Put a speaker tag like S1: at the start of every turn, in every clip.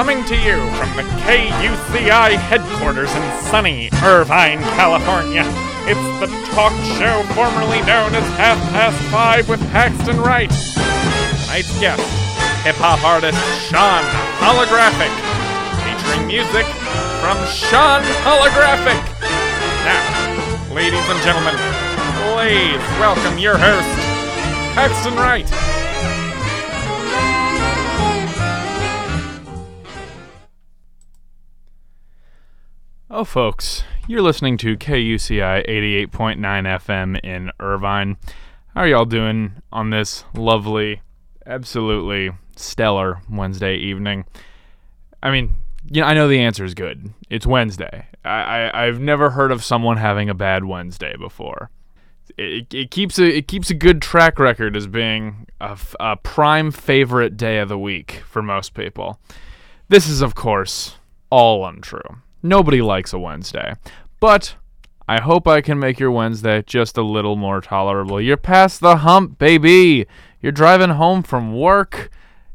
S1: Coming to you from the KUCI headquarters in sunny Irvine, California. It's the talk show formerly known as Half Past Five with Paxton Wright. Tonight's guest, hip hop artist Sean Holographic, featuring music from Sean Holographic. Now, ladies and gentlemen, please welcome your host, Paxton Wright. Oh, folks, you're listening to KUCI 88.9 FM in Irvine. How are y'all doing on this lovely, absolutely stellar Wednesday evening? I mean, you know, I know the answer is good. It's Wednesday. I, I I've never heard of someone having a bad Wednesday before. It, it keeps a it keeps a good track record as being a prime favorite day of the week for most people. This is, of course, all untrue. Nobody likes a Wednesday. But I hope I can make your Wednesday just a little more tolerable. You're past the hump, baby. You're driving home from work.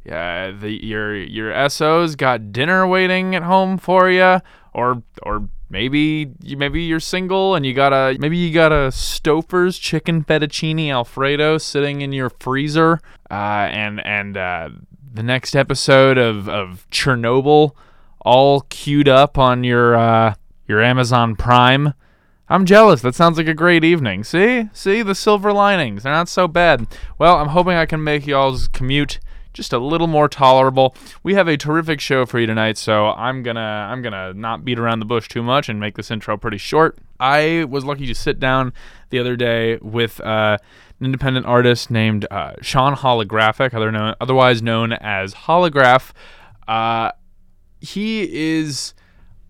S1: Yeah, the your your SO's got dinner waiting at home for you, or or maybe you maybe you're single and you got a maybe you got a Stouffer's chicken fettuccine alfredo sitting in your freezer, uh, and and uh, the next episode of of Chernobyl all queued up on your uh, your Amazon Prime. I'm jealous. That sounds like a great evening. See? See the silver linings. They're not so bad. Well, I'm hoping I can make y'all's commute just a little more tolerable. We have a terrific show for you tonight, so I'm going to I'm going to not beat around the bush too much and make this intro pretty short. I was lucky to sit down the other day with uh, an independent artist named uh, Sean Holographic, other known, otherwise known as Holograph. Uh, he is,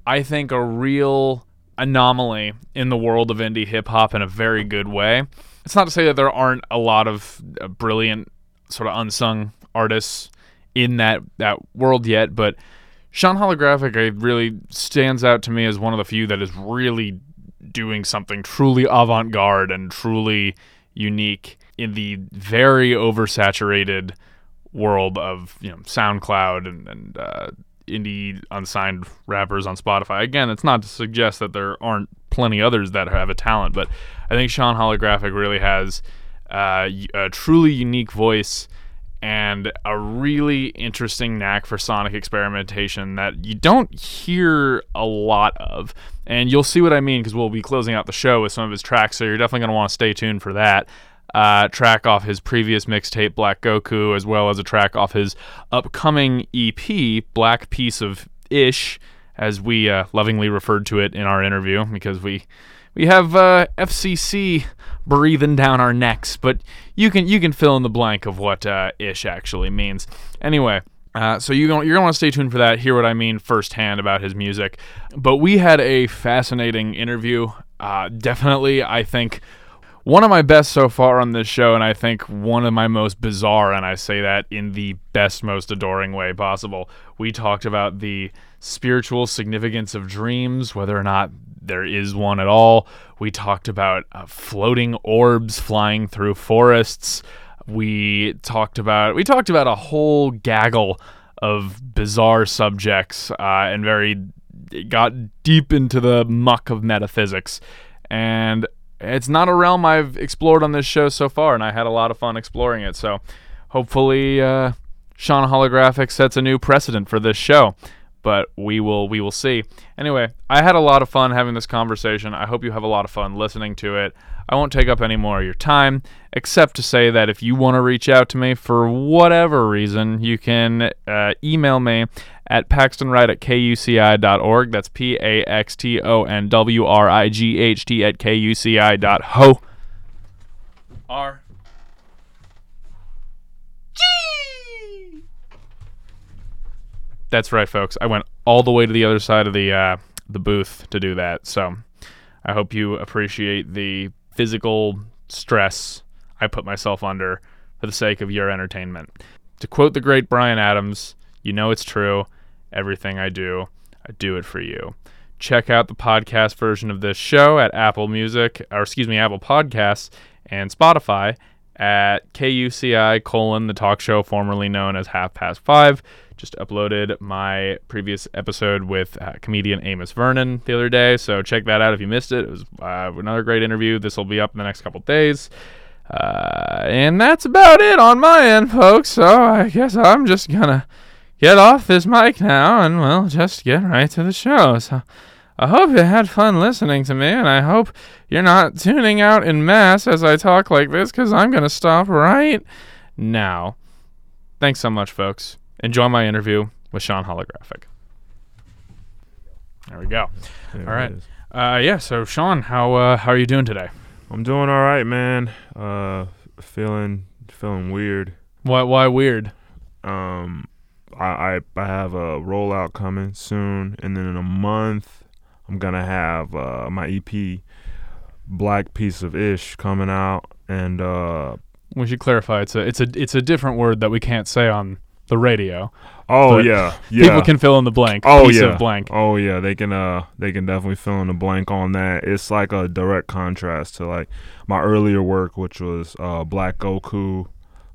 S1: I think, a real anomaly in the world of indie hip hop in a very good way. It's not to say that there aren't a lot of uh, brilliant, sort of unsung artists in that that world yet, but Sean Holographic really stands out to me as one of the few that is really doing something truly avant-garde and truly unique in the very oversaturated world of you know SoundCloud and, and uh, indie unsigned rappers on Spotify. Again, it's not to suggest that there aren't plenty others that have a talent, but I think Sean Holographic really has uh, a truly unique voice and a really interesting knack for sonic experimentation that you don't hear a lot of. And you'll see what I mean because we'll be closing out the show with some of his tracks, so you're definitely going to want to stay tuned for that. Uh, track off his previous mixtape Black Goku, as well as a track off his upcoming EP Black Piece of Ish, as we uh, lovingly referred to it in our interview, because we we have uh, FCC breathing down our necks, but you can you can fill in the blank of what uh, ish actually means. Anyway. Uh, so you you're gonna want to stay tuned for that. Hear what I mean firsthand about his music. But we had a fascinating interview. Uh, definitely, I think one of my best so far on this show, and I think one of my most bizarre, and I say that in the best, most adoring way possible. We talked about the spiritual significance of dreams, whether or not there is one at all. We talked about uh, floating orbs flying through forests. We talked about we talked about a whole gaggle of bizarre subjects uh, and very got deep into the muck of metaphysics. And it's not a realm I've explored on this show so far, and I had a lot of fun exploring it. So hopefully, uh, Sean Holographic sets a new precedent for this show. But we will we will see. Anyway, I had a lot of fun having this conversation. I hope you have a lot of fun listening to it. I won't take up any more of your time, except to say that if you want to reach out to me for whatever reason, you can uh, email me at paxtonwright at kuci.org. That's P A X T O N W R I G H T at kuci.ho. R. That's right, folks. I went all the way to the other side of the uh, the booth to do that. So I hope you appreciate the physical stress I put myself under for the sake of your entertainment. To quote the great Bryan Adams, you know it's true. Everything I do, I do it for you. Check out the podcast version of this show at Apple Music, or excuse me, Apple Podcasts and Spotify. at KUCI colon the talk show formerly known as Half Past Five. Just uploaded my previous episode with uh, comedian Amos Vernon the other day, so check that out if you missed it. It was uh, another great interview. This will be up in the next couple days. Uh, and that's about it on my end, folks. So I guess I'm just gonna get off this mic now and we'll just get right to the show. So I hope you had fun listening to me, and I hope you're not tuning out in mass as I talk like this, because I'm gonna stop right now. Thanks so much, folks. Enjoy my interview with Sean Holographic. There we go.
S2: There
S1: All right. Uh, yeah. So Sean, how uh, how are you doing today?
S2: I'm doing all right, man. Uh, feeling feeling weird.
S1: Why why weird?
S2: Um, I, I I have a rollout coming soon, and then in a month, I'm gonna have uh my EP, Black Piece of Ish, coming out, and uh
S1: We should clarify. It's a it's a it's a different word that we can't say on the radio.
S2: oh yeah, yeah.
S1: People can fill in the blank.
S2: Oh
S1: piece
S2: yeah,
S1: of blank.
S2: Oh yeah, they can uh they can definitely fill in the blank on that. It's like a direct contrast to like my earlier work, which was uh Black Goku,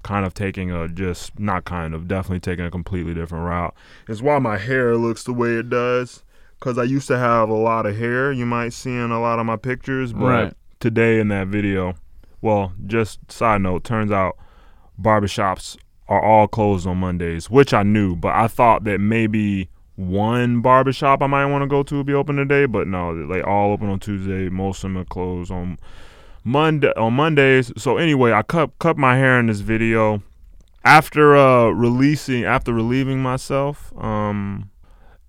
S2: kind of taking a just not kind of definitely taking a completely different route. It's why my hair looks the way it does, cause I used to have a lot of hair. You might see in a lot of my pictures, but
S1: Right.
S2: today in that video, well, just side note, turns out barbershops are all closed on Mondays, which I knew, but I thought that maybe one barbershop I might want to go to would be open today, but no, they all open on Tuesday. Most of them are closed on Monday on Mondays. So anyway, I cut cut my hair in this video after uh releasing after relieving myself um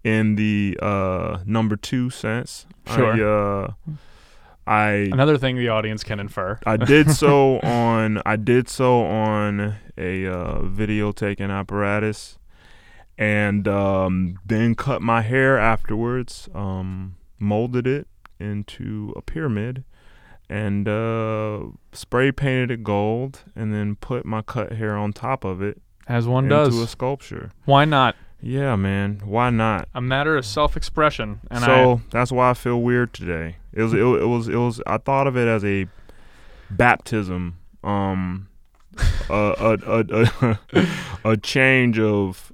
S2: in the uh number 2 sense.
S1: Sure.
S2: I uh I
S1: Another thing the audience can infer.
S2: I did so on I did so on a uh, video taking apparatus, and um, then cut my hair afterwards. Um, molded it into a pyramid, and uh, spray painted it gold, and then put my cut hair on top of it
S1: As one
S2: into
S1: does.
S2: Into a sculpture.
S1: Why not?
S2: Yeah, man. Why not?
S1: A matter of self-expression. And
S2: so that's why I feel weird today. It was it, it was it was I thought of it as a baptism, um, a a a, a, a change of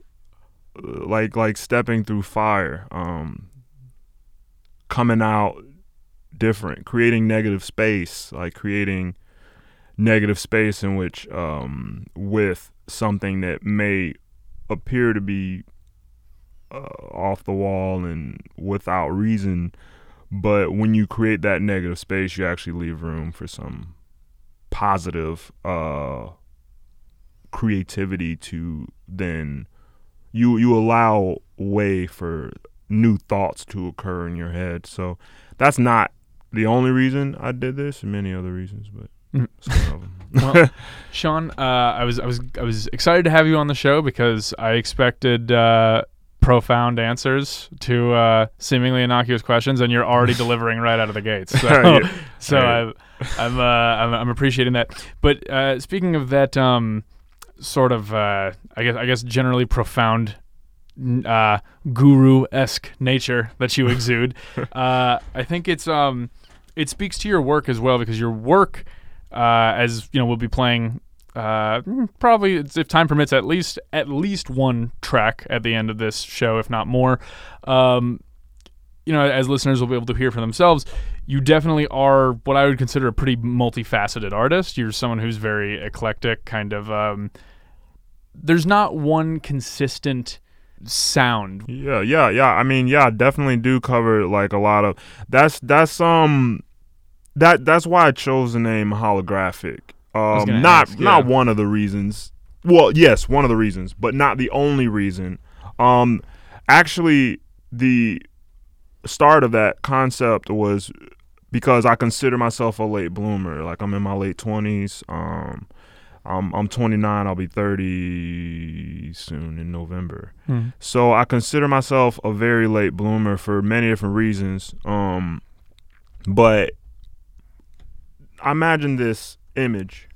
S2: like like stepping through fire, um, coming out different, creating negative space, like creating negative space in which um with something that may appear to be uh, off the wall and without reason. But when you create that negative space, you actually leave room for some positive uh, creativity to then you you allow way for new thoughts to occur in your head. So that's not the only reason I did this. And many other reasons, but
S1: Mm.
S2: some of them.
S1: well, Sean, uh, I was I was I was excited to have you on the show because I expected uh, profound answers to uh, seemingly innocuous questions, and you're already delivering right out of the gates. So,
S2: Yeah.
S1: so
S2: Right.
S1: I'm I'm, uh, I'm I'm appreciating that. But uh, speaking of that, um, sort of uh, I guess I guess generally profound. Uh, guru esque nature that you exude. uh, I think it's um, it speaks to your work as well because your work, uh, as you know, we'll be playing uh, probably if time permits at least at least one track at the end of this show, if not more. Um, you know, as listeners will be able to hear for themselves, you definitely are what I would consider a pretty multifaceted artist. You're someone who's very eclectic, kind of. Um, there's not one consistent sound.
S2: Yeah, yeah, yeah. I mean, yeah, definitely do cover like a lot of that's that's um that that's why I chose the name holographic. Um not
S1: ask,
S2: not one of the reasons. Well, yes, one of the reasons, but not the only reason. Um actually the start of that concept was because I consider myself a late bloomer. Like I'm in my late 20s. Um I'm I'm 29, I'll be 30 soon in November. So I consider myself a very late bloomer for many different reasons. Um, but I imagine this image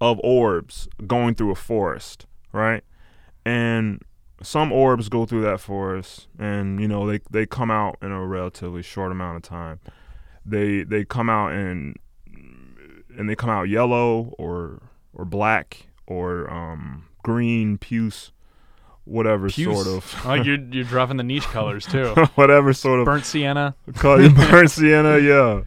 S2: of orbs going through a forest, right? And some orbs go through that forest, and you know they they come out in a relatively short amount of time. They they come out and and they come out yellow or or black or um, green, puce, whatever
S1: Puce.
S2: sort of,
S1: like you're you're dropping the niche colors too.
S2: whatever sort of
S1: Burnt sienna.
S2: burnt sienna, yeah,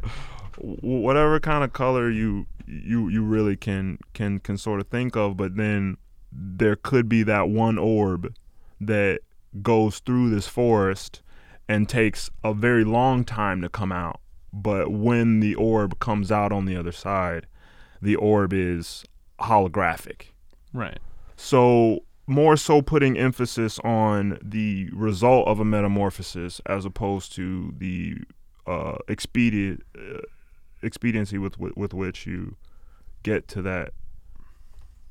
S2: whatever kind of color you you you really can can can sort of think of. But then there could be that one orb that goes through this forest and takes a very long time to come out. But when the orb comes out on the other side, the orb is holographic.
S1: Right.
S2: So more so putting emphasis on the result of a metamorphosis as opposed to the uh, expedient uh, expediency with, with with which you get to that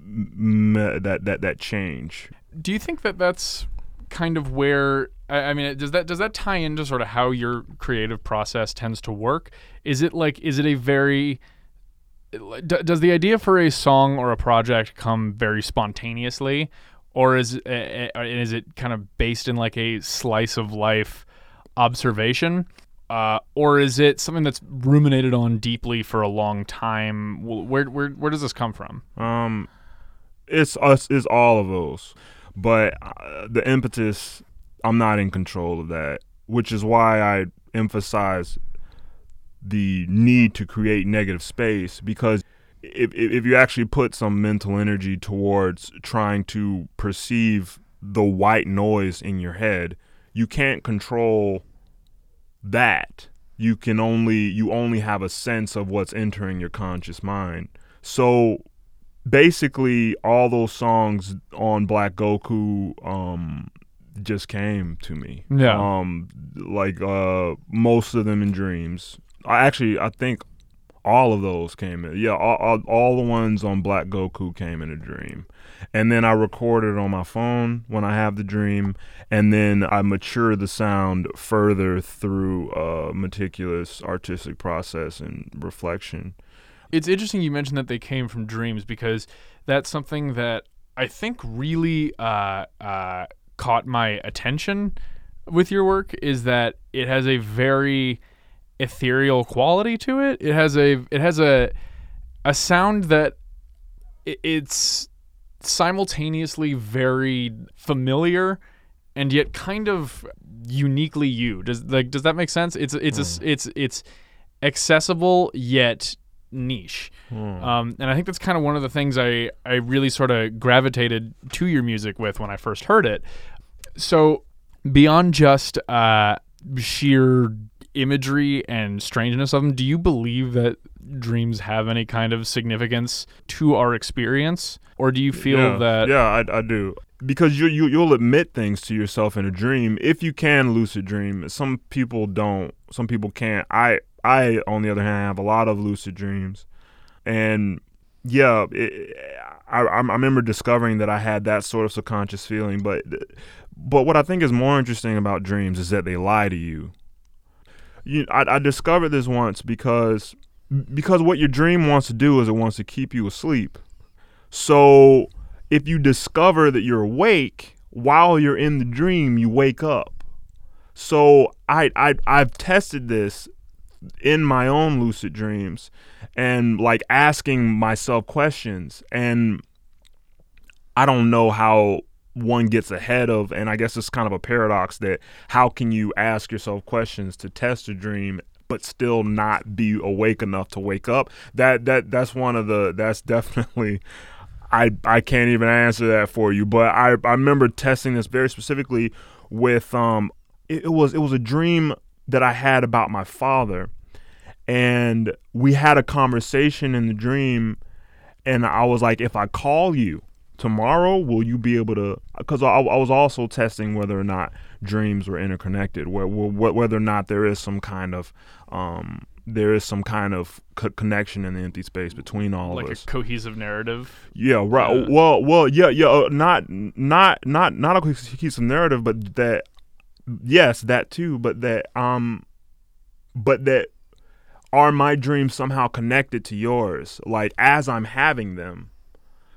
S2: that that that change.
S1: Do you think that that's kind of where I, mean does that does that tie into sort of how your creative process tends to work? Is it like is it a very does the idea for a song or a project come very spontaneously or is uh, uh, is it kind of based in like a slice of life observation uh, or is it something that's ruminated on deeply for a long time where where where does this come from
S2: Um, it's us. It's all of those, but uh, the impetus. I'm not in control of that, which is why I emphasize the need to create negative space because if if if you actually put some mental energy towards trying to perceive the white noise in your head, you can't control that. You can only you only have a sense of what's entering your conscious mind. So basically all those songs on Black Goku um just came to me.
S1: Yeah.
S2: Um like uh most of them in dreams. I actually I think all of those came in. Yeah, all, all, all the ones on Black Goku came in a dream. And then I record it on my phone when I have the dream, and then I mature the sound further through a meticulous artistic process and reflection.
S1: it's interesting you mentioned that they came from dreams because that's something that I think really uh, uh, caught my attention with your work is that it has a very ethereal quality to it. It has a it has a a sound that it's simultaneously very familiar and yet kind of uniquely you. Does like does that make sense? It's it's a s it's it's accessible yet niche. Um, and I think that's kind of one of the things I, I really sort of gravitated to your music with when I first heard it. So, beyond just uh, sheer imagery and strangeness of them, do you believe that dreams have any kind of significance to our experience? Or do you feel
S2: yeah,
S1: that.
S2: yeah I, I do. Because you, you you'll admit things to yourself in a dream. If you can lucid dream some people don't. Some people can't. I i on the other hand have a lot of lucid dreams. And yeah it, I, I remember discovering that i had that sort of subconscious feeling but but what i think is more interesting about dreams is that they lie to you you I, I discovered this once because because what your dream wants to do is it wants to keep you asleep so if you discover that you're awake while you're in the dream, you wake up. So I I I've tested this in my own lucid dreams and like asking myself questions and I don't know how one gets ahead of and I guess it's kind of a paradox that how can you ask yourself questions to test a dream but still not be awake enough to wake up? That that that's one of the that's definitely I I can't even answer that for you, but I I remember testing this very specifically with um it, it was it was a dream that I had about my father, and we had a conversation in the dream, and I was like, if I call you tomorrow, will you be able to? Because I, I was also testing whether or not dreams were interconnected, where, where whether or not there is some kind of um there is some kind of co- connection in the empty space between all
S1: Like
S2: of
S1: a cohesive narrative.
S2: Yeah, right.
S1: Yeah.
S2: Well, well, yeah, yeah. Uh, not, not, not, not a cohesive narrative, but that, yes, that too. But that, um, but that, are my dreams somehow connected to yours? Like as I'm having them.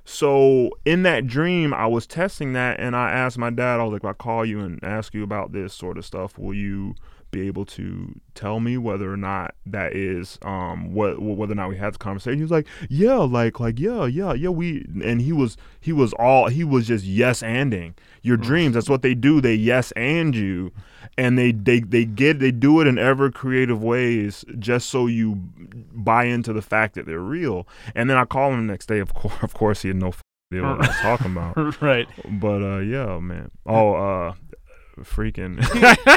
S2: So in that dream, I was testing that, and I asked my dad. I was like, "If I call you and ask you about this sort of stuff, will you be able to tell me whether or not that is um what whether or not we had the conversation. He was like, yeah, like like yeah, yeah, yeah. We and he was he was all he was just yes anding your dreams. That's what they do. They yes and you, and they they they get they do it in ever creative ways just so you buy into the fact that they're real. And then I call him the next day. Of course, of course, he had no idea what I was talking about.
S1: right.
S2: But uh, yeah, man. Oh, uh, freaking.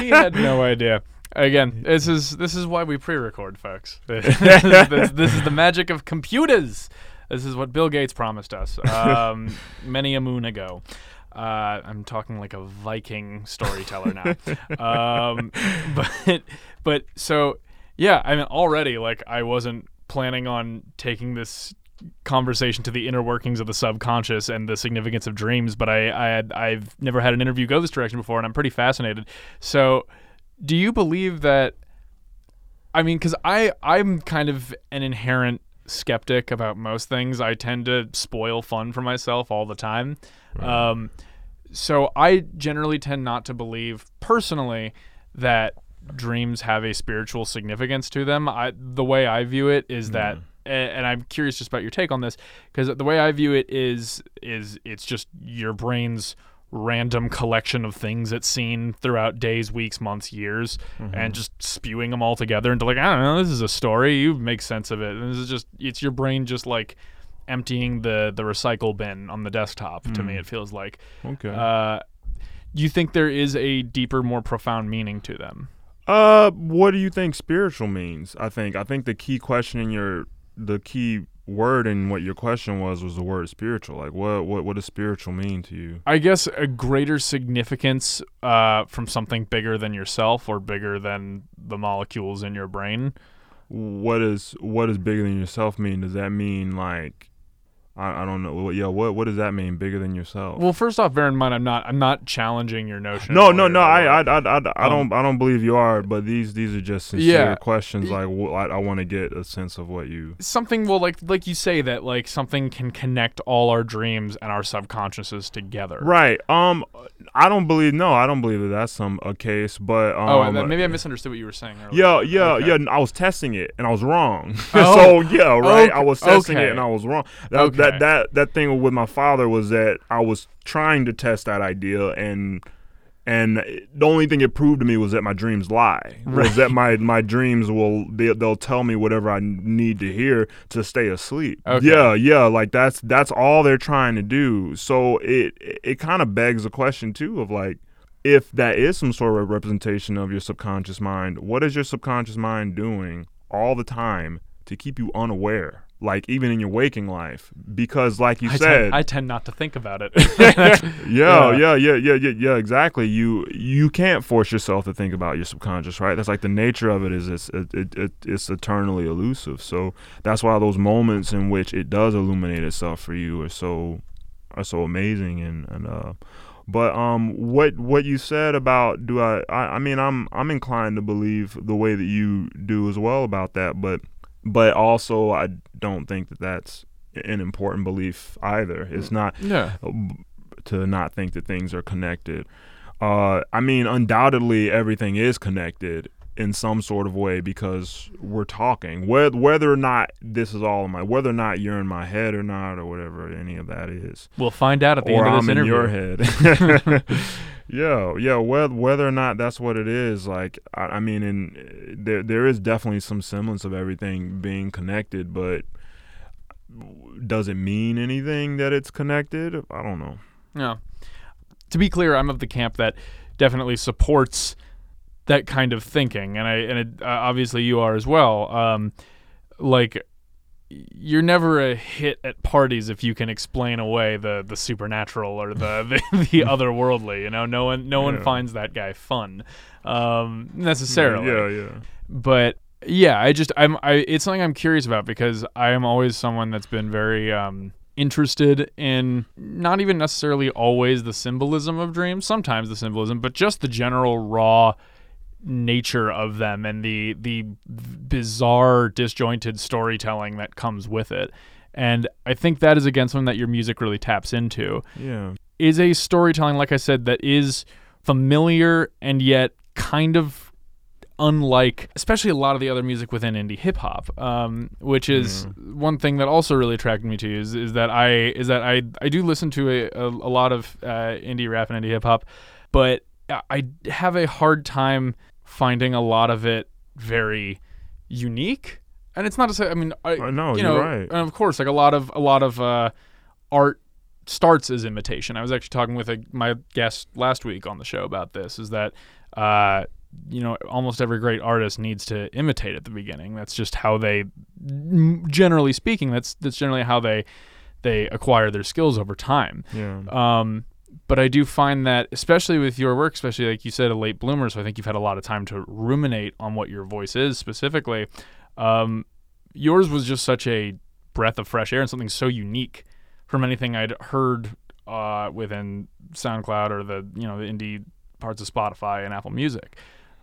S1: he had no idea. Again, this is this is why we pre-record, folks. this, this, this is the magic of computers. This is what Bill Gates promised us um, many a moon ago. Uh, I'm talking like a Viking storyteller now. um, but but so yeah, I mean already like I wasn't planning on taking this conversation to the inner workings of the subconscious and the significance of dreams, but I, I had I've never had an interview go this direction before, and I'm pretty fascinated. So, do you believe that? I mean, because I I'm kind of an inherent skeptic about most things. I tend to spoil fun for myself all the time. Right. Um, so I generally tend not to believe personally that dreams have a spiritual significance to them. I the way I view it is mm. that and I'm curious just about your take on this because the way I view it is is it's just your brain's random collection of things it's seen throughout days, weeks, months, years, mm-hmm. and just spewing them all together into like I don't know, this is a story. You make sense of it. And this is just it's your brain just like emptying the the recycle bin on the desktop. Mm. To me, mm. it feels like.
S2: Okay.
S1: Uh, you think there is a deeper, more profound meaning to them?
S2: Uh, what do you think spiritual means? I think I think the key question in your the key word in what your question was was the word spiritual. Like what what what does spiritual mean to you?
S1: I guess a greater significance uh, from something bigger than yourself or bigger than the molecules in your brain.
S2: What is what does bigger than yourself mean? Does that mean like I, I don't know. Yeah, what what does that mean? Bigger than yourself?
S1: Well, first off, bear in mind, I'm not I'm not challenging your notion.
S2: No, no, no. I I, I, I, I um, don't I don't believe you are. But these these are just sincere yeah, questions. Like I, I want to get a sense of what you
S1: something. Well, like like you say that like something can connect all our dreams and our subconsciouses together.
S2: Right. Um. I don't believe. No, I don't believe that that's some a case. But oh,
S1: um, oh, maybe I misunderstood what you were saying. Earlier.
S2: Yeah, yeah, okay. yeah. I was testing it and I was wrong. Oh. so yeah, right. Okay. I was testing okay. it and I was wrong. That, okay. that that that thing with my father was that I was trying to test that idea and and the only thing it proved to me was that my dreams lie. Right. Was that my my dreams will they, they'll tell me whatever I need to hear to stay asleep. Okay. Yeah, yeah, like that's that's all they're trying to do. So it it kind of begs the question too of like if that is some sort of representation of your subconscious mind, what is your subconscious mind doing all the time to keep you unaware? like even in your waking life because like you
S1: I
S2: said
S1: tend, I tend not to think about it.
S2: yeah, yeah, yeah, yeah, yeah, yeah, exactly. You you can't force yourself to think about your subconscious, right? That's like the nature of it is it's it, it, it, it's eternally elusive. So that's why those moments in which it does illuminate itself for you are so are so amazing and and uh but um what what you said about do I, I I mean I'm I'm inclined to believe the way that you do as well about that, but but also I don't think that that's an important belief either. It's not
S1: yeah.
S2: to not think that things are connected. Uh, I mean, undoubtedly everything is connected in some sort of way because we're talking. Whether whether or not this is all in my, whether or not you're in my head or not, or whatever any of that is.
S1: We'll find out at the
S2: or
S1: end of this
S2: I'm
S1: interview.
S2: in your head. Yeah, yeah. Whether whether or not that's what it is, like I, I mean, in there there is definitely some semblance of everything being connected, but does it mean anything that it's connected? I don't know.
S1: Yeah. To be clear, I'm of the camp that definitely supports that kind of thinking, and I and it, uh, obviously you are as well. Um, like you're never a hit at parties if you can explain away the the supernatural or the the, the otherworldly. You know, no one no yeah. one finds that guy fun um, necessarily.
S2: Yeah, yeah.
S1: But yeah, I just I'm I it's something I'm curious about because I am always someone that's been very um, interested in not even necessarily always the symbolism of dreams, sometimes the symbolism, but just the general raw nature of them and the the bizarre disjointed storytelling that comes with it. And i think that is again something that your music really taps into.
S2: Yeah.
S1: Is a storytelling like i said that is familiar and yet kind of unlike, especially a lot of the other music within indie hip hop, um, which is one thing that also really attracted me to you. Is, is that I is that I I do listen to a a, a lot of uh, indie rap and indie hip hop, but I have a hard time finding a lot of it very unique. And it's not to say, I mean, I,
S2: I know,
S1: you
S2: you're
S1: know,
S2: right.
S1: and of course, like a lot of a lot of uh, art starts as imitation. I was actually talking with a, my guest last week on the show about this. Is that uh, you know almost every great artist needs to imitate at the beginning. That's just how they, generally speaking, that's that's generally how they they acquire their skills over time.
S2: Yeah.
S1: Um, but I do find that, especially with your work, especially like you said, a late bloomer, so I think you've had a lot of time to ruminate on what your voice is specifically. Um, yours was just such a breath of fresh air and something so unique from anything I'd heard uh, within SoundCloud or the you know the indie parts of Spotify and Apple Music.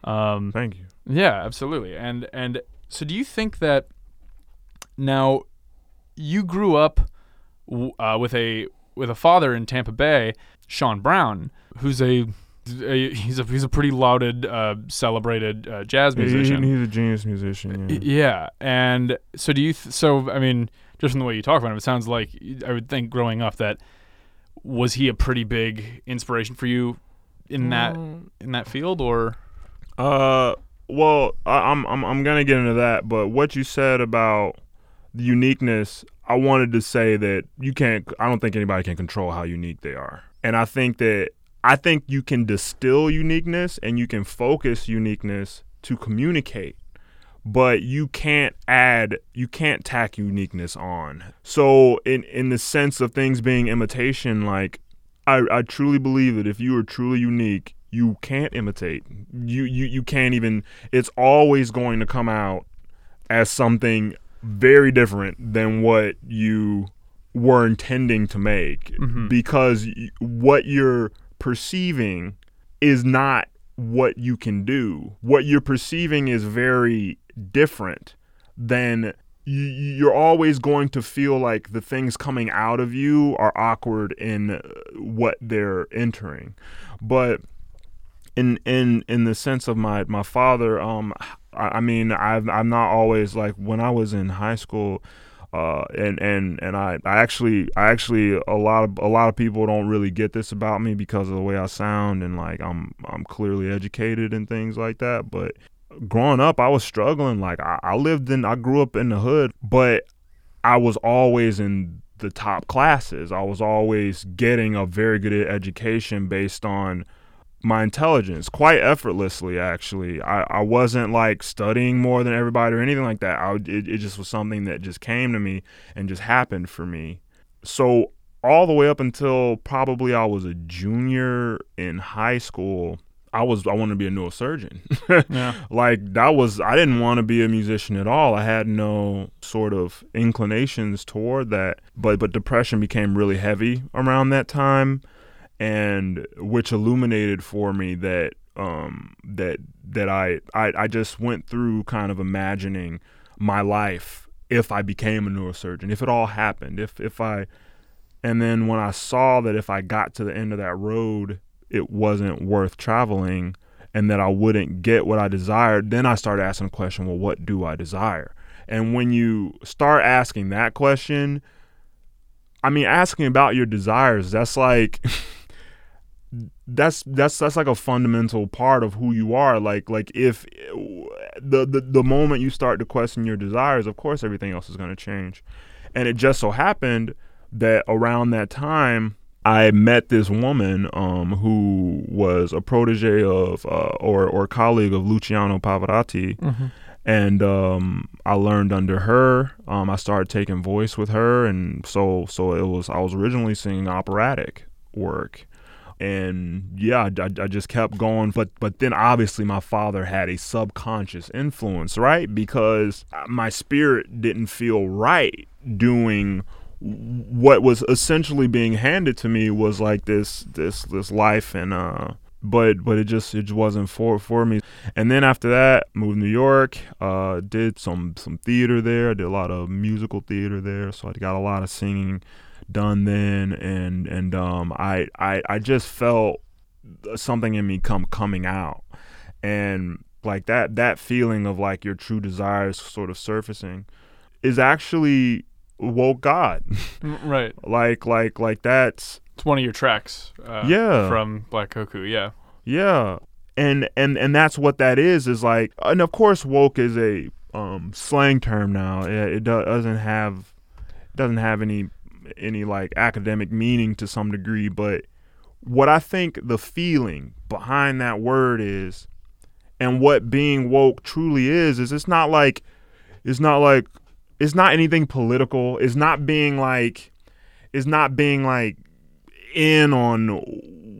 S1: Um,
S2: Thank you.
S1: yeah, absolutely. And and so do you think that now you grew up uh, with a with a father in Tampa Bay, Sean Brown, who's a, a he's a he's a pretty lauded, uh, celebrated uh, jazz
S2: He-
S1: musician.
S2: he's a genius musician. Yeah.
S1: yeah, and so do you? Th- so I mean, just from the way you talk about him, it sounds like I would think growing up that was he a pretty big inspiration for you in that in that field, or
S2: Uh, well, I, I'm I'm I'm gonna get into that, but what you said about the uniqueness, I wanted to say that you can't. I don't think anybody can control how unique they are, and I think that I think you can distill uniqueness and you can focus uniqueness to communicate. But you can't add, you can't tack uniqueness on. So, in in the sense of things being imitation, like I, I truly believe that if you are truly unique, you can't imitate. You, you you can't even. It's always going to come out as something very different than what you were intending to make because what you're perceiving is not what you can do. What you're perceiving is very different than you, you're always going to feel like the things coming out of you are awkward in uh, what they're entering. But in in in the sense of my my father, um, I, mean, I've I'm not always like when I was in high school. Uh, and and and I, I actually I actually a lot of a lot of people don't really get this about me because of the way I sound and like I'm I'm clearly educated and things like that. But growing up, I was struggling. Like I, I lived in I grew up in the hood, but I was always in the top classes. I was always getting a very good education based on my intelligence quite effortlessly actually. I, I wasn't like studying more than everybody or anything like that. I, would- it, it just was something that just came to me and just happened for me. So all the way up until probably i was a junior in high school i was i wanted to be a neurosurgeon.
S1: Yeah,
S2: like that was i didn't want to be a musician at all. I had no sort of inclinations toward that but but depression became really heavy around that time and which illuminated for me that um that that I, I I just went through kind of imagining my life if I became a neurosurgeon if it all happened if if I and then when I saw that if I got to the end of that road it wasn't worth traveling and that I wouldn't get what I desired then I started asking the question well what do I desire? And when you start asking that question I mean asking about your desires that's like that's that's that's like a fundamental part of who you are like like if the the, the moment you start to question your desires of course everything else is going to change and it just so happened that around that time I met this woman um, who was a protege of uh, or or colleague of Luciano Pavarotti, and um, I learned under her. Um, I started taking voice with her, and so so it was. I was originally singing operatic work, and yeah, I, I, just kept going. But but then obviously my father had a subconscious influence, right? Because my spirit didn't feel right doing what was essentially being handed to me was like this this this life. And uh but but it just it wasn't for for me. And then after that moved to new york uh did some some theater there. I did a lot of musical theater there. So i got a lot of singing done then and and um i i i just felt something in me come coming out and like that that feeling of like your true desires sort of surfacing is actually woke God.
S1: Right.
S2: like like like that's
S1: It's one of your tracks. Uh,
S2: Yeah.
S1: From Black Goku. Yeah.
S2: Yeah. And and and that's what that is is like and of course woke is a um slang term now. It, it do- doesn't have doesn't have any any like academic meaning to some degree, but what I think the feeling behind that word is and what being woke truly is is it's not like it's not like it's not anything political. It's not being like it's not being like in on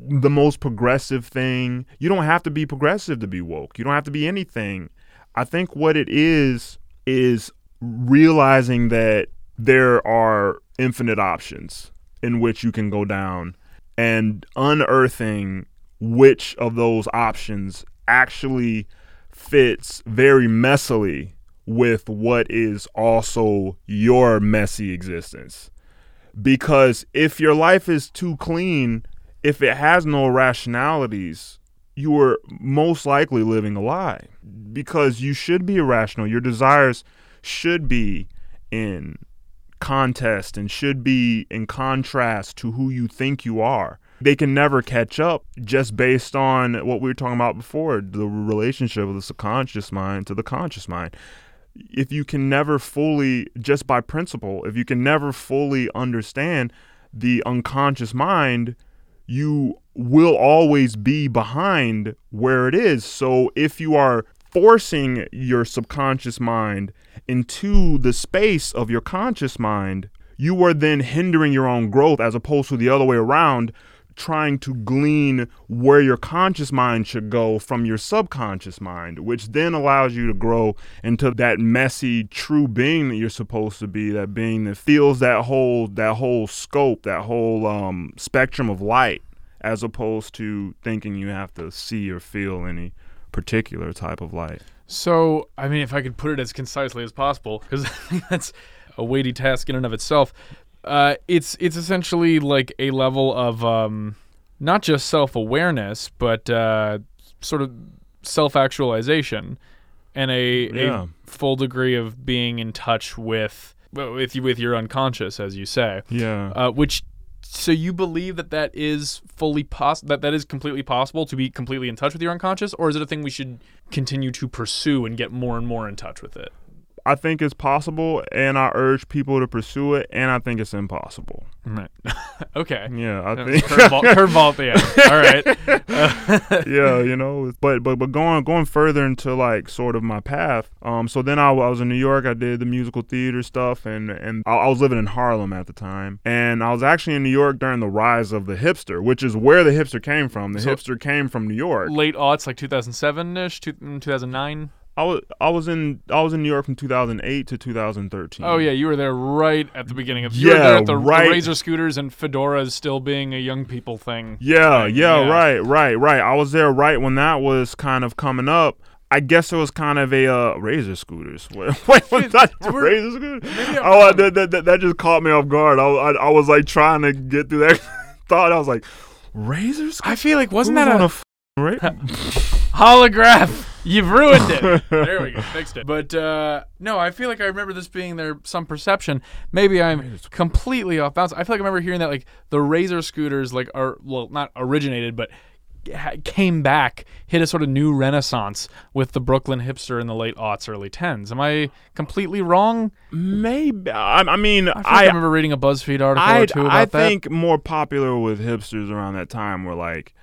S2: the most progressive thing. You don't have to be progressive to be woke. You don't have to be anything. I think what it is is realizing that there are infinite options in which you can go down and unearthing which of those options actually fits very messily with what is also your messy existence because if your life is too clean, if it has no rationalities, you are most likely living a lie because you should be irrational. Your desires should be in contest and should be in contrast to who you think you are. They can never catch up just based on what we were talking about before the relationship of the subconscious mind to the conscious mind if you can never fully just by principle if you can never fully understand the unconscious mind you will always be behind where it is so if you are forcing your subconscious mind into the space of your conscious mind you are then hindering your own growth as opposed to the other way around trying to glean where your conscious mind should go from your subconscious mind, which then allows you to grow into that messy, true being that you're supposed to be, that being that feels that whole that whole scope, that whole um, spectrum of light, as opposed to thinking you have to see or feel any particular type of light.
S1: So, I mean, if I could put it as concisely as possible, because that's a weighty task in and of itself. Uh, it's it's essentially like a level of um, not just self awareness, but uh, sort of self actualization, and a,
S2: Yeah.
S1: a full degree of being in touch with with you with your unconscious, as you say.
S2: Yeah.
S1: Uh, which so you believe that that is fully poss that that is completely possible to be completely in touch with your unconscious, or is it a thing we should continue to pursue and get more and more in touch with it?
S2: I think it's possible, and I urge people to pursue it, and I think it's impossible.
S1: Right. okay.
S2: Yeah, I
S1: That
S2: think.
S1: Curveball, curveball end. All right.
S2: yeah, you know, but but but going going further into like sort of my path. Um, so then I, I was in New York. I did the musical theater stuff, and and I, I was living in Harlem at the time, and I was actually in New York during the rise of the hipster, which is where the hipster came from. The
S1: So-
S2: hipster came from New York.
S1: Late aughts, like 2007 ish, 2009.
S2: I was I was in I was in New York from 2008 to 2013.
S1: Oh yeah, you were there right at the beginning of. You were
S2: Yeah,
S1: there at the, the
S2: right.
S1: razor scooters and fedoras still being a young people thing.
S2: Yeah,
S1: Right,
S2: yeah,
S1: yeah.
S2: right, right, right. I was there right when that was kind of coming up. I guess it was kind of a uh, razor scooters. Wait, was that
S1: We're-
S2: razor scooters? Oh, that, that, that, just caught me off guard. I, I, I was like trying to get through that thought. I was like, razor scooters?
S1: I feel like wasn't
S2: Who's
S1: that
S2: on
S1: a,
S2: a f- ra-
S1: holograph? You've ruined it. there we go, fixed it. But uh, no, I feel like I remember this being there some perception. Maybe I'm completely off bounds. I feel like I remember hearing that like the razor scooters like are well not originated but came back, hit a sort of new renaissance with the Brooklyn hipster in the late aughts, early tens. Am I completely wrong?
S2: Maybe. I, I mean,
S1: I,
S2: I,
S1: I remember reading a BuzzFeed article or two about that.
S2: I think more popular with hipsters around that time were like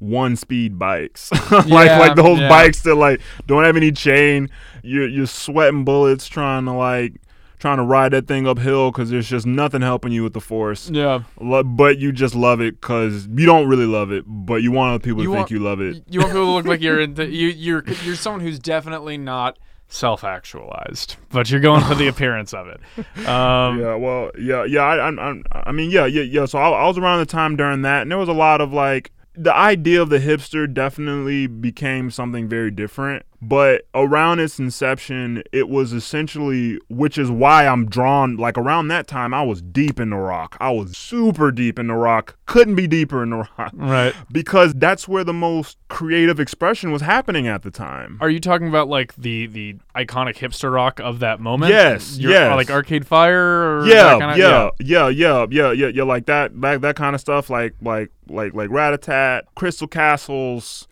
S2: one speed bikes like
S1: Yeah,
S2: like those
S1: yeah.
S2: bikes that like don't have any chain you're you're sweating bullets trying to like trying to ride that thing uphill because there's just nothing helping you with the force
S1: Yeah.
S2: Lo- but you just love it because you don't really love it but you want other people
S1: You
S2: to think you love it
S1: You want people to look like you're into, you you're you're someone who's definitely not self-actualized, but you're going for the appearance of it. Um,
S2: yeah, well, yeah, yeah. I, I, I- I mean, yeah, yeah, yeah. So I, I was around the time during that, and there was a lot of like the idea of the hipster definitely became something very different. But around its inception, it was essentially, which is why I'm drawn. Like around that time, I was deep in the rock. I was super deep in the rock. Couldn't be deeper in the rock.
S1: Right.
S2: Because that's where the most creative expression was happening at the time.
S1: Are you talking about like the the iconic hipster rock of that moment?
S2: Yes,
S1: You're- uh,
S2: yes.
S1: Like Arcade Fire. Or
S2: yeah,
S1: kinda,
S2: yeah, yeah, yeah, yeah, yeah, yeah, like that, that, that kind of stuff, like, like, like, like Ratatat, Crystal Castles,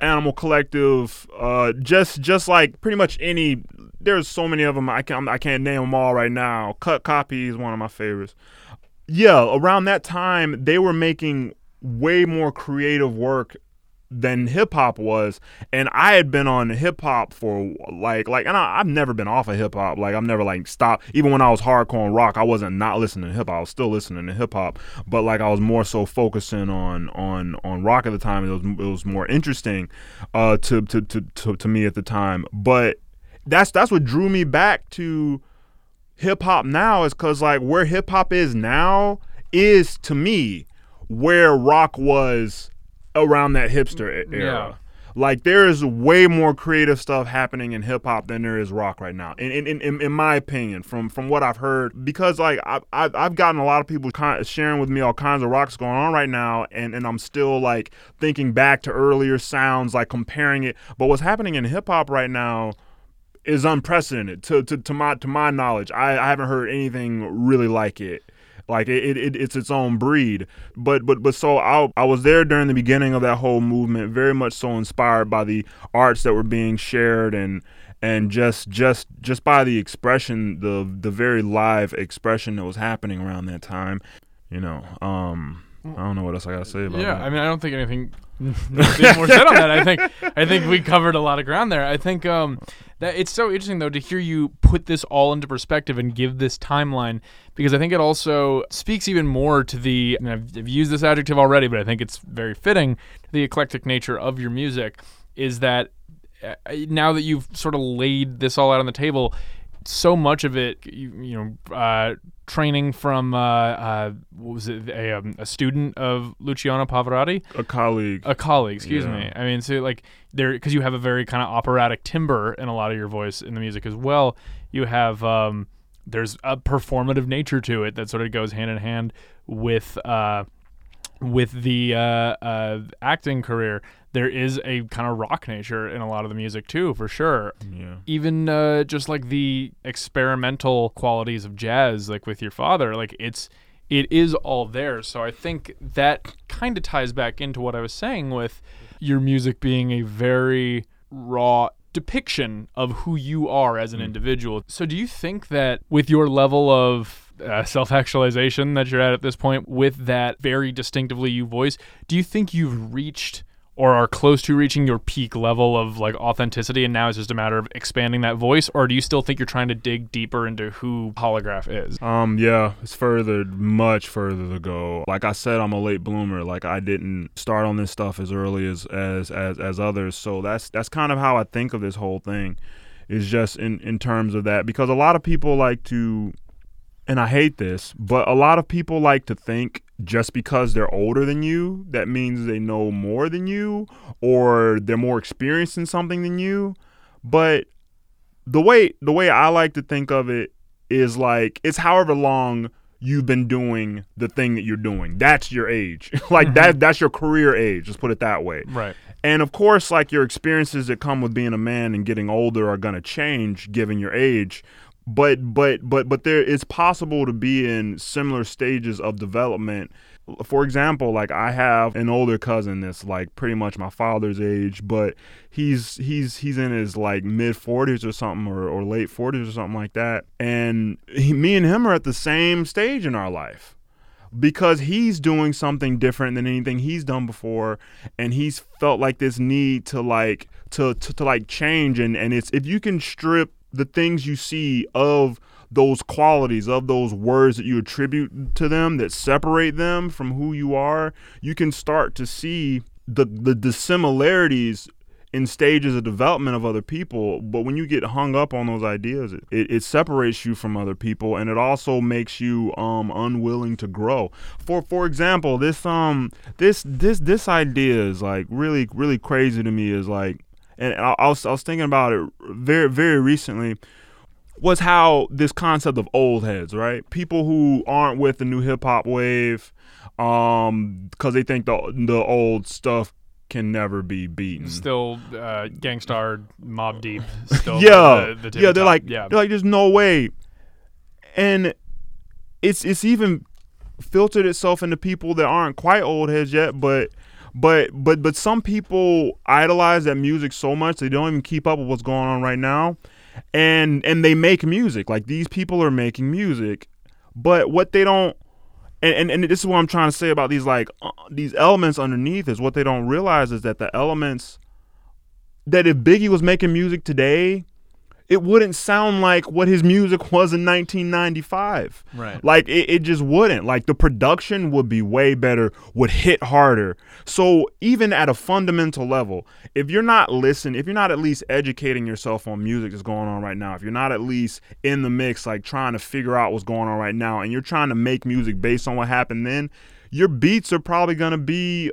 S2: Animal Collective, uh, just, just like pretty much any. There's so many of them. I can't, I can't name them all right now. Cut Copy is one of my favorites. Yeah, around that time, they were making way more creative work than hip hop was, and I had been on hip hop for like like, and I, I've never been off of hip hop. Like I've never like stopped. Even when I was hardcore and rock, I wasn't not listening to hip hop. I was still listening to hip hop, but like I was more so focusing on on on rock at the time. It was it was more interesting uh, to, to to to to me at the time. But that's that's what drew me back to hip hop now is because like where hip hop is now is to me where rock was around that hipster era.
S1: Yeah.
S2: Like there is way more creative stuff happening in hip hop than there is rock right now. In in, in in my opinion, from from what I've heard, because like I've I've I've gotten a lot of people sharing with me all kinds of rocks going on right now, and and I'm still like thinking back to earlier sounds, like comparing it. But what's happening in hip hop right now is unprecedented to, to, to my to my knowledge. I, I haven't heard anything really like it. Like it, it, it's its own breed. But but but so I I was there during the beginning of that whole movement, very much so inspired by the arts that were being shared and and just just just by the expression, the the very live expression that was happening around that time. You know, um I don't know what else I gotta say about that.
S1: Yeah,
S2: that.
S1: I mean, I don't think anything needs to be more said on that. I think I think we covered a lot of ground there. I think um, that it's so interesting though to hear you put this all into perspective and give this timeline because I think it also speaks even more to the. And I've, I've used this adjective already, but I think it's very fitting to the eclectic nature of your music. Is that uh, now that you've sort of laid this all out on the table, so much of it, you, you know, uh, training from uh, uh, what was it, a, um, a student of Luciano Pavarotti,
S2: a colleague.
S1: a colleague, excuse
S2: Yeah.
S1: me. I mean, so like there, because you have a very kind of operatic timbre in a lot of your voice in the music as well. You have um, there's a performative nature to it that sort of goes hand in hand with uh, with the uh, uh, acting career. There is a kind of rock nature in a lot of the music too, for sure
S2: yeah.
S1: even uh, just like the experimental qualities of jazz, like with your father, like it's it is all there. So I think that kind of ties back into what I was saying with your music being a very raw depiction of who you are as an individual. So do you think that with your level of uh, self-actualization that you're at at this point with that very distinctively you voice, do you think you've reached or are close to reaching your peak level of like authenticity and now it's just a matter of expanding that voice or do you still think you're trying to dig deeper into who holograph is
S2: Um, yeah, it's further, much further to go. Like I said, I'm a late bloomer. Like I didn't start on this stuff as early as as as, as others. So that's that's kind of how I think of this whole thing. Is just in in terms of that because a lot of people like to, and I hate this, but a lot of people like to think just because they're older than you, that means they know more than you or they're more experienced in something than you. But the way the way I like to think of it is like it's however long you've been doing the thing that you're doing. That's your age. like that mm-hmm. that's your career age. Let's put it that way.
S1: right
S2: And of course, like your experiences that come with being a man and getting older are gonna change given your age. But but but but there it's possible to be in similar stages of development. For example, like I have an older cousin that's like pretty much my father's age, but he's he's he's in his like mid 40s or something or, or late 40s or something like that. And he, me and him are at the same stage in our life because he's doing something different than anything he's done before and he's felt like this need to like to to, to like change and and it's if you can strip the things you see of those qualities of those words that you attribute to them that separate them from who you are you can start to see the the, the similarities in stages of development of other people. But when you get hung up on those ideas it, it separates you from other people and it also makes you um unwilling to grow. For for example this um this this this idea is like really really crazy to me is like and I, I was I was thinking about it very very recently was how this concept of old heads, right? People who aren't with the new hip hop wave, um, because they think the the old stuff can never be beaten.
S1: Still, uh, Gangstar, Mobb Deep. Still
S2: yeah,
S1: the, the
S2: yeah. They're
S1: top.
S2: like,
S1: yeah.
S2: they're like, there's no way, and it's it's even filtered itself into people that aren't quite old heads yet, but. But but but some people idolize that music so much they don't even keep up with what's going on right now, and and they make music. Like these people are making music, but what they don't and, and, and this is what I'm trying to say about these like uh, these elements underneath is what they don't realize is that the elements that if Biggie was making music today, it wouldn't sound like what his music was in 1995.
S1: Right.
S2: Like it, it just wouldn't. Like the production would be way better, would hit harder. So even at a fundamental level, if you're not listening, if you're not at least educating yourself on music that's going on right now, if you're not at least in the mix, like trying to figure out what's going on right now, and you're trying to make music based on what happened then, your beats are probably gonna be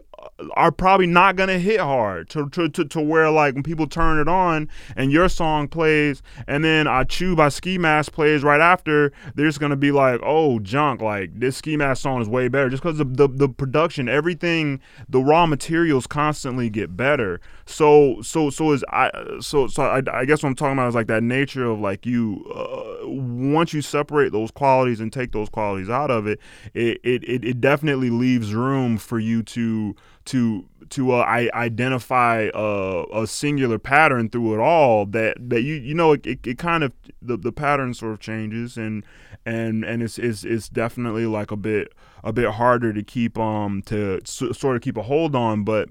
S2: are probably not gonna hit hard to, to, to, to where like when people turn it on and your song plays and then I Chew by Ski Mask plays right after, they're just gonna be like, oh junk, like this Ski Mask song is way better just because the, the the production, everything, the raw materials constantly get better. So so so is I so so I, I guess what I'm talking about is like that nature of like you uh, once you separate those qualities and take those qualities out of it, it it, it, it definitely leaves room for you to to to uh, I identify a, a singular pattern through it all that that you you know it, it, it, kind of the, the pattern sort of changes and and and it's, it's it's definitely like a bit a bit harder to keep um to s- sort of keep a hold on but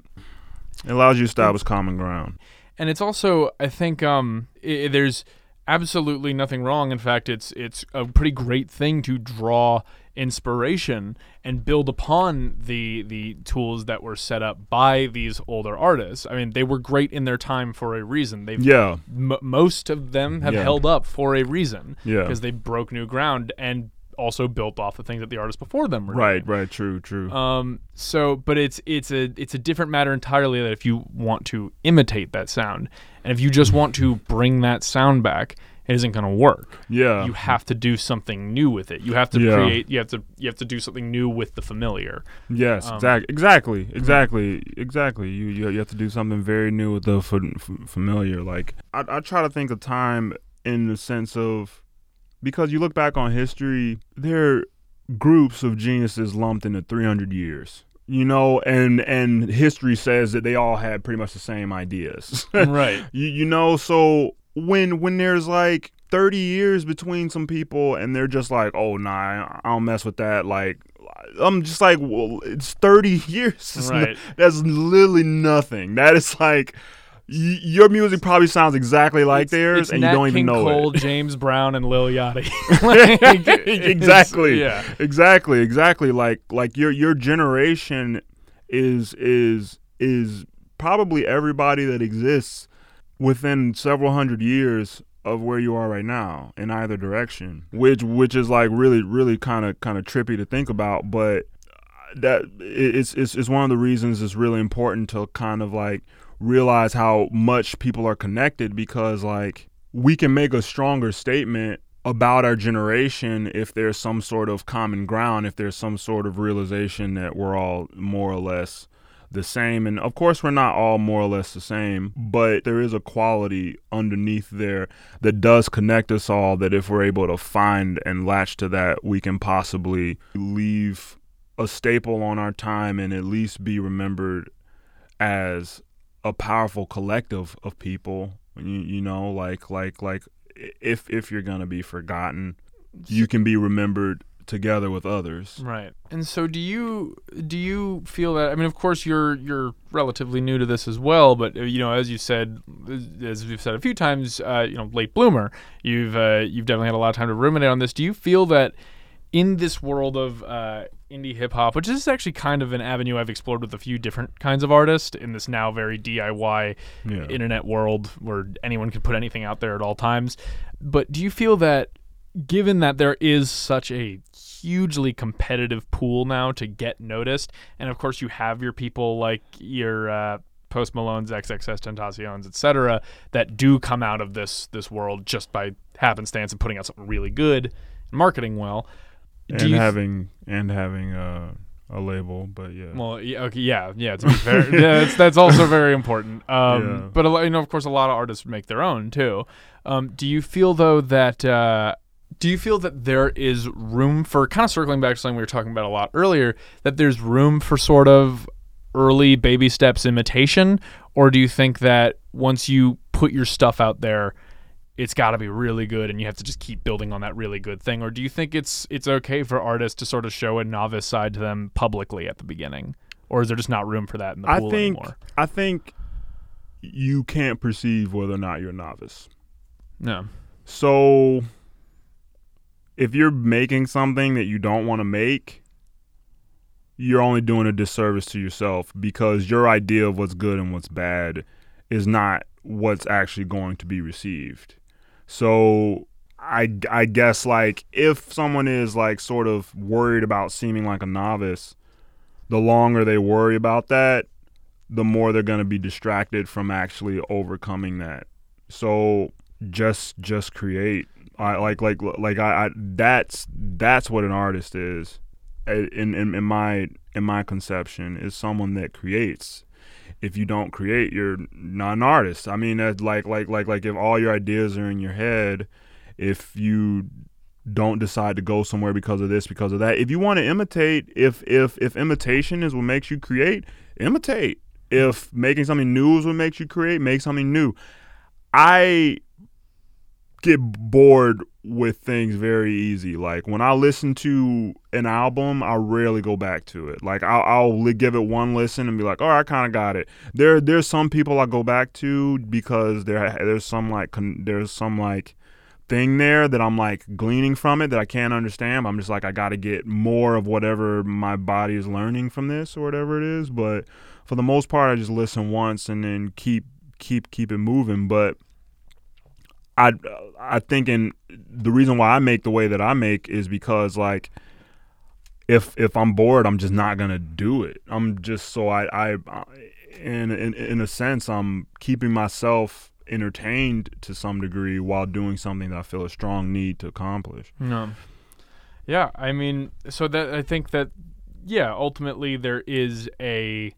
S2: it allows you to establish common ground.
S1: And it's also I think um i there's absolutely nothing wrong in fact it's it's a pretty great thing to draw inspiration and build upon the the tools that were set up by these older artists. I mean, they were great in their time for a reason. They've
S2: yeah,
S1: m- most of them have
S2: Yeah.
S1: held up for a reason.
S2: Yeah.
S1: because they broke new ground and also built off the things that the artists before them were
S2: right
S1: doing.
S2: right true true
S1: Um. So, but it's it's a it's a different matter entirely. That if you want to imitate that sound, and if you just want to bring that sound back, it isn't going to work.
S2: yeah
S1: You have to do something new with it. You have to
S2: Yeah.
S1: create. You have to you have to do something new with the familiar.
S2: Yes,
S1: Um,
S2: exactly, exactly, exactly, exactly. You, you you have to do something very new with the f- f- familiar. Like I, I try to think of time in the sense of because you look back on history, there are groups of geniuses lumped into 300 years. You know, and and history says that they all had pretty much the same ideas.
S1: right.
S2: You you know, so when when there's like 30 years between some people and they're just like, "Oh, nah, I don't mess with that." Like I'm just like, "Well, it's 30 years." It's
S1: Right.
S2: that's literally nothing. That is like y- your music probably sounds exactly like
S1: It's-
S2: theirs
S1: it's
S2: and
S1: Nat
S2: you don't even
S1: King
S2: know
S1: Cole,
S2: it.
S1: James Brown, and Lil Yachty. Like,
S2: exactly.
S1: Yeah.
S2: Exactly. Exactly. Like like your your generation is is is probably everybody that exists within several hundred years of where you are right now in either direction which which is like really really kind of kind of trippy to think about but uh, that it's, it's it's one of the reasons it's really important to kind of like realize how much people are connected because like we can make a stronger statement about our generation if there's some sort of common ground if there's some sort of realization that we're all more or less the same. And of course we're not all more or less the same but there is a quality underneath there that does connect us all that if we're able to find and latch to that we can possibly leave a staple on our time and at least be remembered as a powerful collective of people you, you know like like like if if you're gonna be forgotten you can be remembered together with others
S1: Right. And so do you do you feel that I mean of course you're you're relatively new to this as well but uh, you know as you said as we've said a few times uh, you know late bloomer you've uh, you've definitely had a lot of time to ruminate on this do you feel that in this world of uh, indie hip hop which is actually kind of an avenue I've explored with a few different kinds of artists in this now very DIY
S2: yeah
S1: internet world where anyone can put anything out there at all times. But do you feel that given that there is such a hugely competitive pool now to get noticed, and of course you have your people like your uh, Post Malone's, XXXTentacion's, etc., that do come out of this this world just by happenstance and putting out something really good, and marketing well.
S2: And
S1: th-
S2: having and having a a label, but yeah.
S1: well, yeah, okay, yeah, yeah. To be fair, yeah, that's, that's also very important. Um,
S2: Yeah.
S1: But a lot, you know, of course, a lot of artists make their own too. Um, do you feel though that uh, do you feel that there is room for kind of circling back to something we were talking about a lot earlier that there's room for sort of early baby steps imitation, or do you think that once you put your stuff out there? It's got to be really good, and you have to just keep building on that really good thing. Or do you think it's it's okay for artists to sort of show a novice side to them publicly at the beginning, or is there just not room for that in the
S2: I
S1: pool
S2: think
S1: anymore?
S2: I think you can't perceive whether or not you're a novice.
S1: No.
S2: So if you're making something that you don't want to make, you're only doing a disservice to yourself because your idea of what's good and what's bad is not what's actually going to be received. So I I guess like if someone is like sort of worried about seeming like a novice, the longer they worry about that, the more they're going to be distracted from actually overcoming that. So just just create. I like like like I, I that's that's what an artist is. In, in in my in my conception is someone that creates. If you don't create, you're not an artist. I mean, like like like like if all your ideas are in your head, if you don't decide to go somewhere because of this because of that if you want to imitate if if if imitation is what makes you create imitate if making something new is what makes you create make something new i get bored with things very easy like when i listen to an album i rarely go back to it like i'll, I'll give it one listen and be like oh i kind of got it there there's some people i go back to because there there's some like con- there's some like thing there that I'm like gleaning from it that I can't understand. I'm just like I got to get more of whatever my body is learning from this or whatever it is. But for the most part, I just listen once and then keep keep keep it moving. But I I think in the reason why I make the way that I make is because like if if I'm bored, I'm just not gonna do it. I'm just so I I in in in a sense I'm keeping myself entertained to some degree while doing something that I feel a strong need to accomplish.
S1: No. Yeah, I mean, so that I think that yeah, ultimately there is a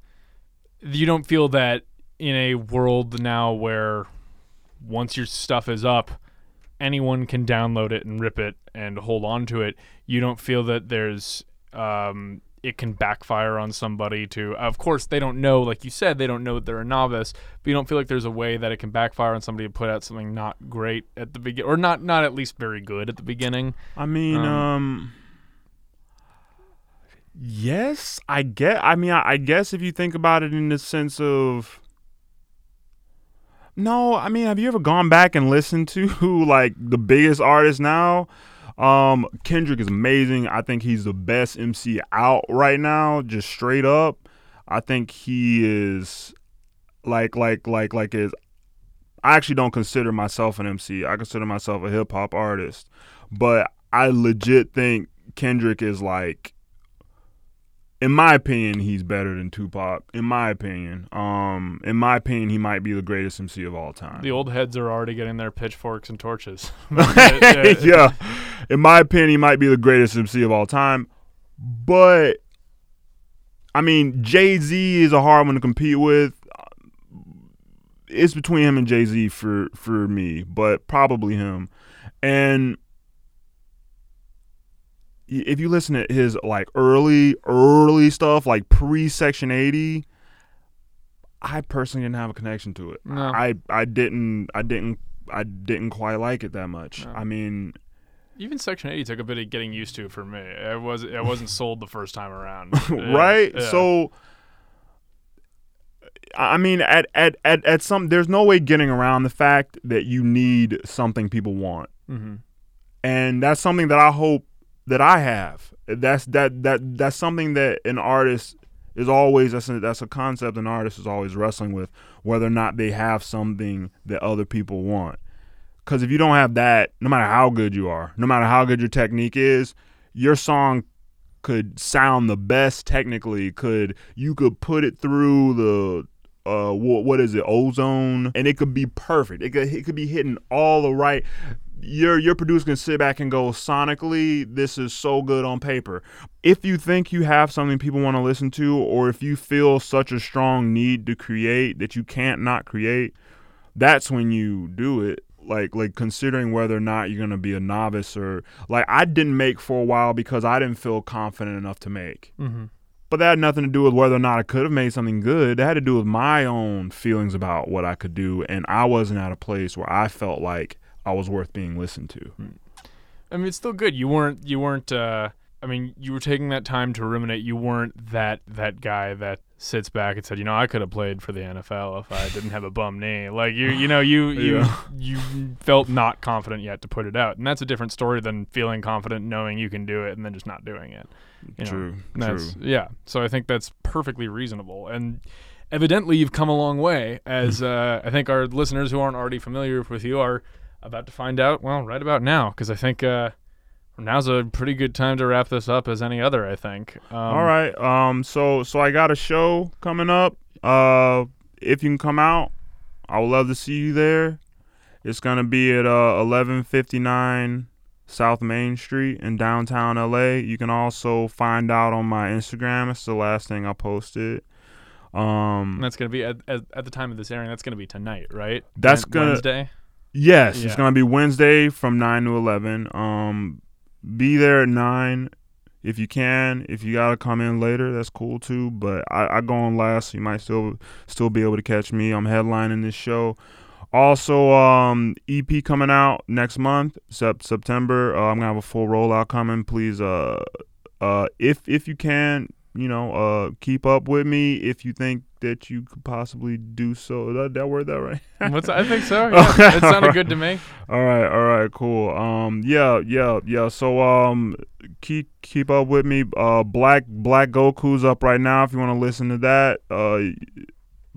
S1: you don't feel that in a world now where once your stuff is up, anyone can download it and rip it and hold on to it. You don't feel that there's um it can backfire on somebody to of course they don't know like you said they don't know that they're a novice but you don't feel like there's a way that it can backfire on somebody to put out something not great at the begin or not not at least very good at the beginning
S2: I mean,
S1: Um,
S2: um, yes, I get. I mean, I, I guess if you think about it in the sense of, no, I mean, have you ever gone back and listened to like the biggest artists now? Um, Kendrick is amazing. I think he's the best MC out right now, just straight up. I think he is like like like like is I actually don't consider myself an MC. I consider myself a hip hop artist. But I legit think Kendrick is like in my opinion, he's better than Tupac. In my opinion, um, in my opinion, he might be the greatest MC of all time.
S1: The old heads are already getting their pitchforks and torches.
S2: yeah. In my opinion, he might be the greatest MC of all time. But I mean, Jay Z is a hard one to compete with. It's between him and Jay Z for for me, but probably him. And if you listen to his like early early stuff, like pre Section Eighty, I personally didn't have a connection to it.
S1: No.
S2: I I didn't I didn't I didn't quite like it that much.
S1: No.
S2: I mean,
S1: Even Section 80 took a bit of getting used to for me. I was I wasn't sold the first time around. Yeah,
S2: right?
S1: yeah.
S2: So I mean at, at at at some there's no way getting around the fact that you need something people want.
S1: Mhm.
S2: And that's something that I hope that I have. That's that that that's something that an artist is always that's a, that's a concept an artist is always wrestling with whether or not they have something that other people want. Cuz if you don't have that, no matter how good you are, no matter how good your technique is, your song could sound the best technically, could you could put it through the uh what, what is it ozone and it could be perfect it could it could be hitting all the right your your producer can sit back and go sonically this is so good on paper if you think you have something people want to listen to or if you feel such a strong need to create that you can't not create that's when you do it like like considering whether or not you're gonna be a novice or like I didn't make for a while because I didn't feel confident enough to make.
S1: Mm-hmm.
S2: But that had nothing to do with whether or not I could have made something good. that had to do with my own feelings about what I could do, and I wasn't at a place where I felt like I was worth being listened to.
S1: I mean, it's still good. You weren't. You weren't. Uh, I mean, you were taking that time to ruminate. You weren't that that guy that sits back and said, you know, I could have played for the NFL if I didn't have a bum knee. Like you, you know, you you
S2: Yeah.
S1: you felt not confident yet to put it out, and that's a different story than feeling confident, knowing you can do it, and then just not doing it. You know,
S2: true,
S1: That's
S2: true.
S1: yeah. So I think that's perfectly reasonable, and evidently you've come a long way. As
S2: Hmm.
S1: uh, I think our listeners who aren't already familiar with you are about to find out. Well, right about now, because I think uh, now's a pretty good time to wrap this up as any other. I think. Um,
S2: All right. Um. So so I got a show coming up. Uh, if you can come out, I would love to see you there. It's gonna be at uh 1159 South Main Street in downtown LA. You can also find out on my Instagram. It's the last thing I posted. Um.
S1: And that's gonna be at, at, at the time of this airing. That's gonna be tonight, right?
S2: That's gonna-
S1: Wednesday.
S2: Yes,
S1: Yeah.
S2: it's gonna be Wednesday from nine to eleven. Um, be there at nine if you can. If you gotta come in later, that's cool too. But I, I go on last, so you might still still be able to catch me. I'm headlining this show. Also, um, EP coming out next month, sep- September. Uh, I'm gonna have a full rollout coming. Please, uh, uh, if if you can, you know, uh, keep up with me. If you think that you could possibly do so, that that word that right?
S1: What's I think so. Yeah, it sounded good to me.
S2: All right, all right, cool. Um, yeah, yeah, yeah. So, um, keep keep up with me. Uh, Black Black Goku's up right now. If you want to listen to that. Uh,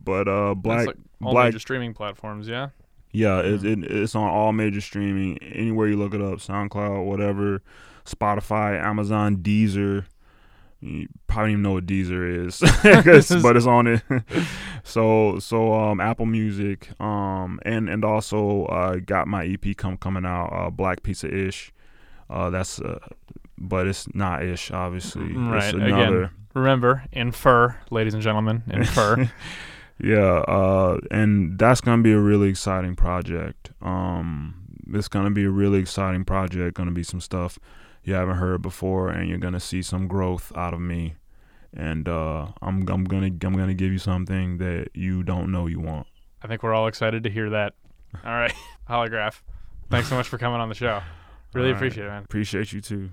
S2: but uh, Black
S1: like all
S2: Black-
S1: major streaming platforms. Yeah.
S2: yeah, it, it, it's on all major streaming. Anywhere you look it up, SoundCloud, whatever, Spotify, Amazon, Deezer. You probably don't even know what Deezer is, but it's on it. so so um Apple Music um and and also uh got my EP come coming out uh Black Pizza Ish. Uh that's uh but it's not ish obviously.
S1: Right,
S2: It's
S1: again. Remember, infer, ladies and gentlemen, infer.
S2: yeah, uh, and that's gonna be a really exciting project. Um, it's gonna be a really exciting project. Gonna be some stuff you haven't heard before, and you're gonna see some growth out of me. And uh, I'm I'm gonna I'm gonna give you something that you don't know you want.
S1: I think we're all excited to hear that. All right, holograph. Thanks so much for coming on the show. Really
S2: right.
S1: appreciate it, man.
S2: Appreciate you too.